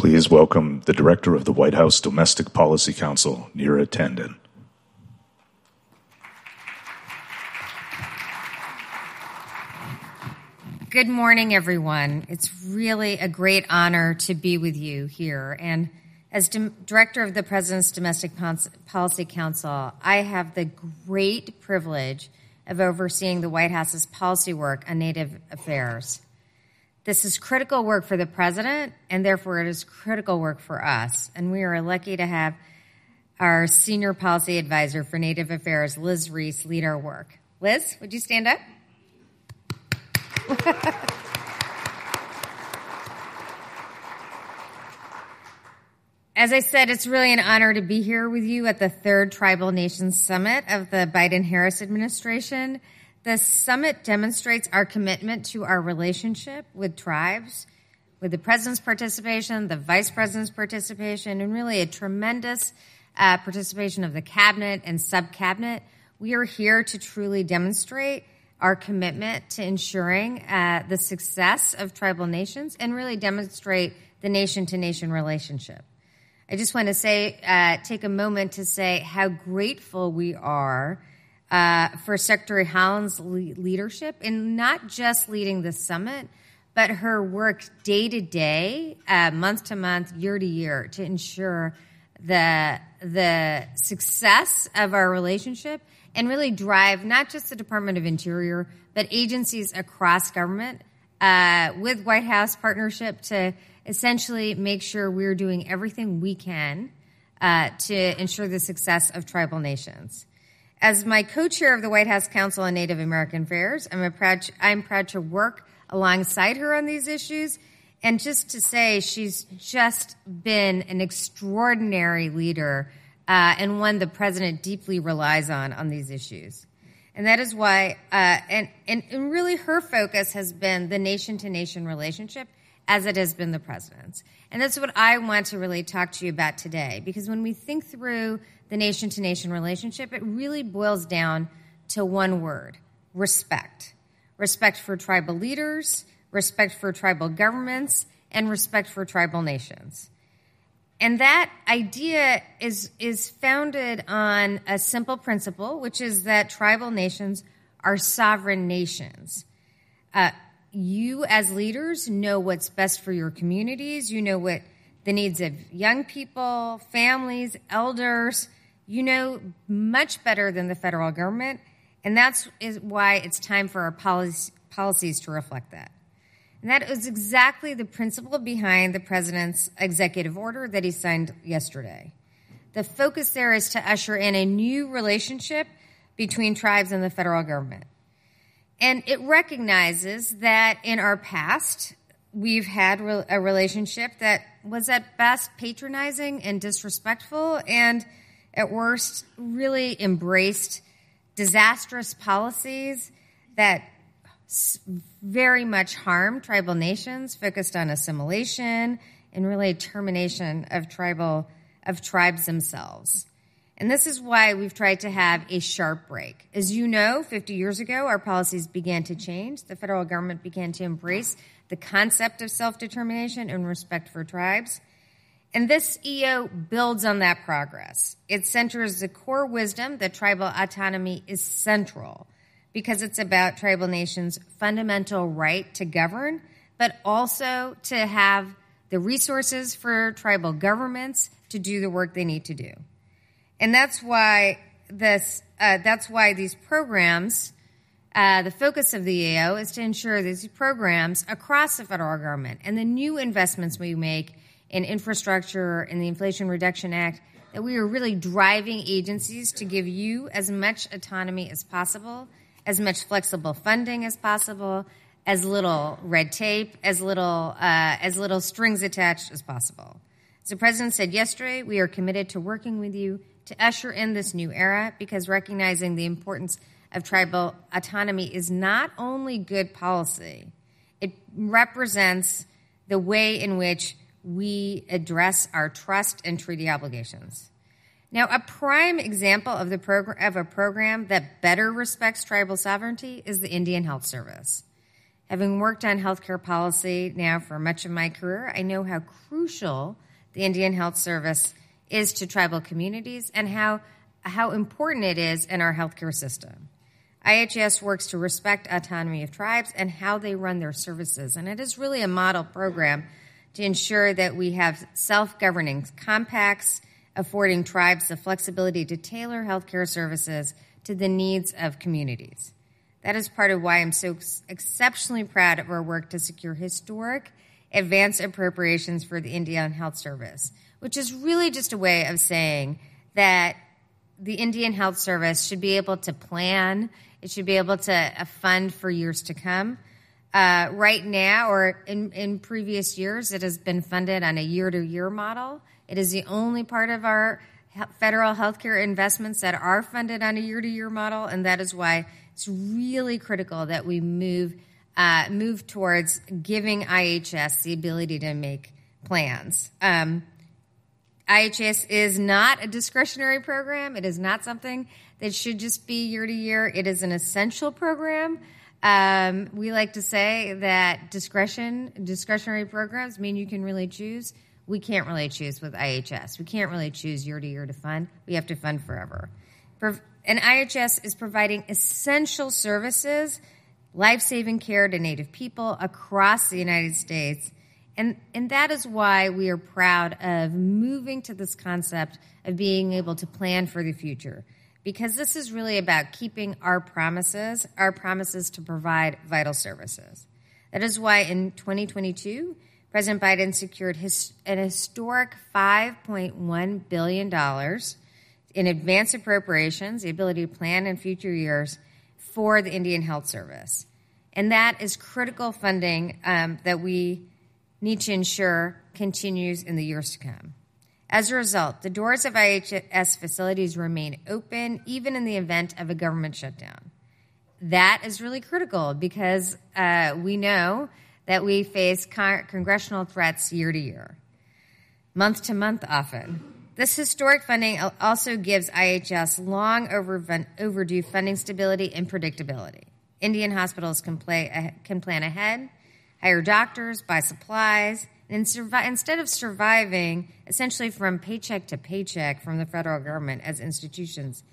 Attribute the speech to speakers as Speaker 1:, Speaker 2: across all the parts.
Speaker 1: Please welcome the Director of the White House Domestic Policy Council, Neera Tanden.
Speaker 2: Good morning, everyone. It's really a great honor to be with you here. And as Director of the President's Domestic Policy Council, I have the great privilege of overseeing the White House's policy work on Native affairs. This is critical work for the president, and therefore it is critical work for us. And we are lucky to have our senior policy advisor for Native Affairs, Liz Reese, lead our work. Liz, would you stand up? As I said, it's really an honor to be here with you at the third Tribal Nations Summit of the Biden Harris administration. The summit demonstrates our commitment to our relationship with tribes, with the president's participation, the vice president's participation, and really a tremendous uh, participation of the cabinet and sub cabinet. We are here to truly demonstrate our commitment to ensuring uh, the success of tribal nations and really demonstrate the nation to nation relationship. I just want to say, uh, take a moment to say how grateful we are uh, for Secretary Haaland's le- leadership in not just leading the summit, but her work day to day, uh, month to month, year to year to ensure the, the success of our relationship and really drive not just the Department of Interior, but agencies across government uh, with White House partnership to essentially make sure we're doing everything we can uh, to ensure the success of tribal nations. As my co-chair of the White House Council on Native American Affairs, I'm, proud, I'm proud to work alongside her on these issues. And just to say, she's just been an extraordinary leader uh, and one the president deeply relies on on these issues. And that is why, uh, and, and, and really her focus has been the nation to nation relationship as it has been the president's. And that's what I want to really talk to you about today, because when we think through the nation to nation relationship, it really boils down to one word respect. Respect for tribal leaders, respect for tribal governments, and respect for tribal nations. And that idea is, is founded on a simple principle, which is that tribal nations are sovereign nations. Uh, you, as leaders, know what's best for your communities. You know what the needs of young people, families, elders, you know much better than the federal government, and that's why it's time for our policy, policies to reflect that. And that is exactly the principle behind the president's executive order that he signed yesterday. The focus there is to usher in a new relationship between tribes and the federal government. And it recognizes that in our past, we've had a relationship that was at best patronizing and disrespectful and at worst, really embraced disastrous policies that very much harmed tribal nations, focused on assimilation and really termination of tribal of tribes themselves. And this is why we've tried to have a sharp break. As you know, 50 years ago, our policies began to change. The federal government began to embrace the concept of self determination and respect for tribes. And this EO builds on that progress. It centers the core wisdom that tribal autonomy is central because it's about tribal nations' fundamental right to govern, but also to have the resources for tribal governments to do the work they need to do. And that's why this, uh, that's why these programs, uh, the focus of the EO is to ensure these programs across the federal government and the new investments we make in infrastructure in the Inflation Reduction Act that we are really driving agencies to give you as much autonomy as possible, as much flexible funding as possible, as little red tape, as little uh, as little strings attached as possible. As the president said yesterday, we are committed to working with you to usher in this new era because recognizing the importance of tribal autonomy is not only good policy; it represents the way in which we address our trust and treaty obligations. Now, a prime example of, the progr- of a program that better respects tribal sovereignty is the Indian Health Service. Having worked on healthcare policy now for much of my career, I know how crucial the Indian Health Service is to tribal communities and how, how important it is in our healthcare system. IHS works to respect autonomy of tribes and how they run their services, and it is really a model program to ensure that we have self governing compacts affording tribes the flexibility to tailor healthcare services to the needs of communities. That is part of why I'm so exceptionally proud of our work to secure historic advance appropriations for the Indian Health Service, which is really just a way of saying that the Indian Health Service should be able to plan, it should be able to uh, fund for years to come. Uh, right now, or in, in previous years, it has been funded on a year to year model. It is the only part of our federal healthcare investments that are funded on a year to year model, and that is why it's really critical that we move uh, move towards giving IHS the ability to make plans. Um, IHS is not a discretionary program. It is not something that should just be year to year. It is an essential program. Um, we like to say that discretion, discretionary programs mean you can really choose. We can't really choose with IHS. We can't really choose year to year to fund. We have to fund forever. And IHS is providing essential services, life saving care to Native people across the United States. And, and that is why we are proud of moving to this concept of being able to plan for the future. Because this is really about keeping our promises, our promises to provide vital services. That is why in 2022, President Biden secured his, an historic $5.1 billion in advance appropriations, the ability to plan in future years for the Indian Health Service. And that is critical funding um, that we need to ensure continues in the years to come. As a result, the doors of IHS facilities remain open even in the event of a government shutdown. That is really critical because uh, we know that we face con- congressional threats year to year, month to month often. This historic funding also gives IHS long overdue funding stability and predictability. Indian hospitals can, play, can plan ahead, hire doctors, buy supplies, and instead of surviving essentially from paycheck to paycheck from the federal government as institutions,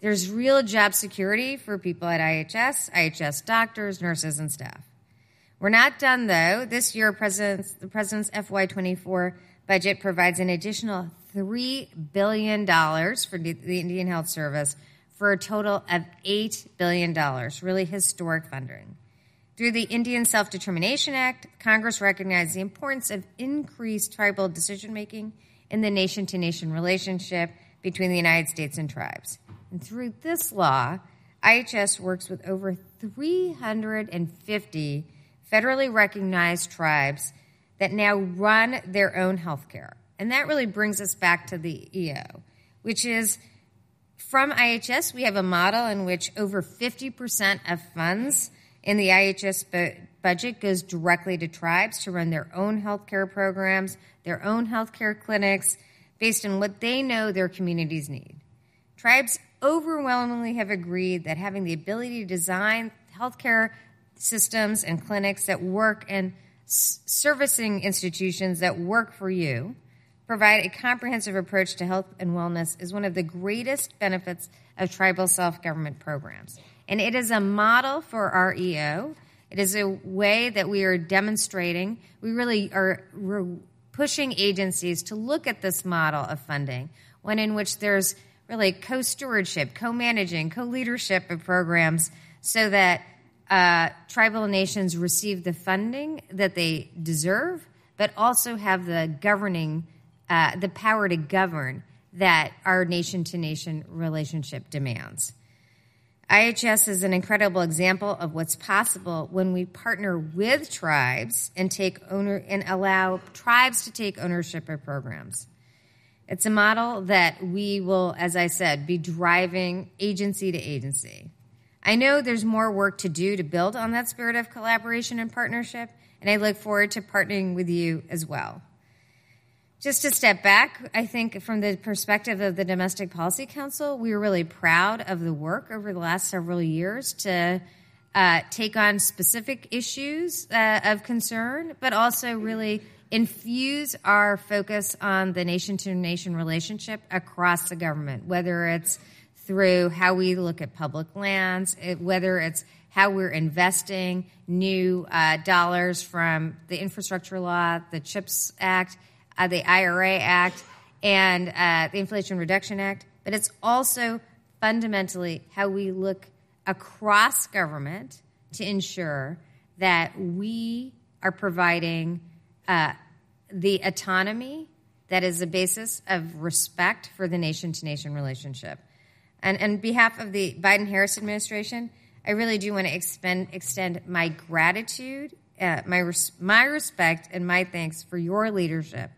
Speaker 2: there's real job security for people at IHS, IHS doctors, nurses, and staff. We're not done though. This year, President's, the President's FY24 budget provides an additional $3 billion for the Indian Health Service for a total of $8 billion, really historic funding. Through the Indian Self Determination Act, Congress recognized the importance of increased tribal decision making in the nation to nation relationship between the United States and tribes. And through this law, IHS works with over 350 federally recognized tribes that now run their own health care. And that really brings us back to the EO, which is from IHS, we have a model in which over 50% of funds in the IHS bu- budget goes directly to tribes to run their own healthcare programs, their own healthcare clinics, based on what they know their communities need. Tribes overwhelmingly have agreed that having the ability to design healthcare systems and clinics that work and s- servicing institutions that work for you provide a comprehensive approach to health and wellness is one of the greatest benefits of tribal self government programs. And it is a model for our EO. It is a way that we are demonstrating, we really are pushing agencies to look at this model of funding, one in which there's really co stewardship, co managing, co leadership of programs so that uh, tribal nations receive the funding that they deserve, but also have the governing uh, the power to govern that our nation to nation relationship demands. IHS is an incredible example of what's possible when we partner with tribes and take owner and allow tribes to take ownership of programs. It's a model that we will, as I said, be driving agency to agency. I know there's more work to do to build on that spirit of collaboration and partnership, and I look forward to partnering with you as well. Just to step back, I think from the perspective of the Domestic Policy Council, we are really proud of the work over the last several years to uh, take on specific issues uh, of concern, but also really infuse our focus on the nation to nation relationship across the government, whether it's through how we look at public lands, it, whether it's how we're investing new uh, dollars from the infrastructure law, the CHIPS Act, uh, the IRA Act, and uh, the Inflation Reduction Act, but it's also fundamentally how we look across government to ensure that we are providing uh, the autonomy that is the basis of respect for the nation to nation relationship. And on behalf of the Biden Harris administration, I really do want to expend, extend my gratitude, uh, my, res- my respect, and my thanks for your leadership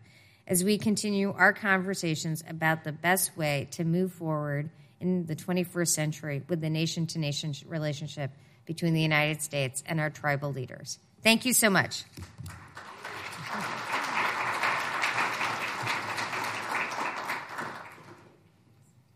Speaker 2: as we continue our conversations about the best way to move forward in the 21st century with the nation to nation relationship between the United States and our tribal leaders. Thank you so much.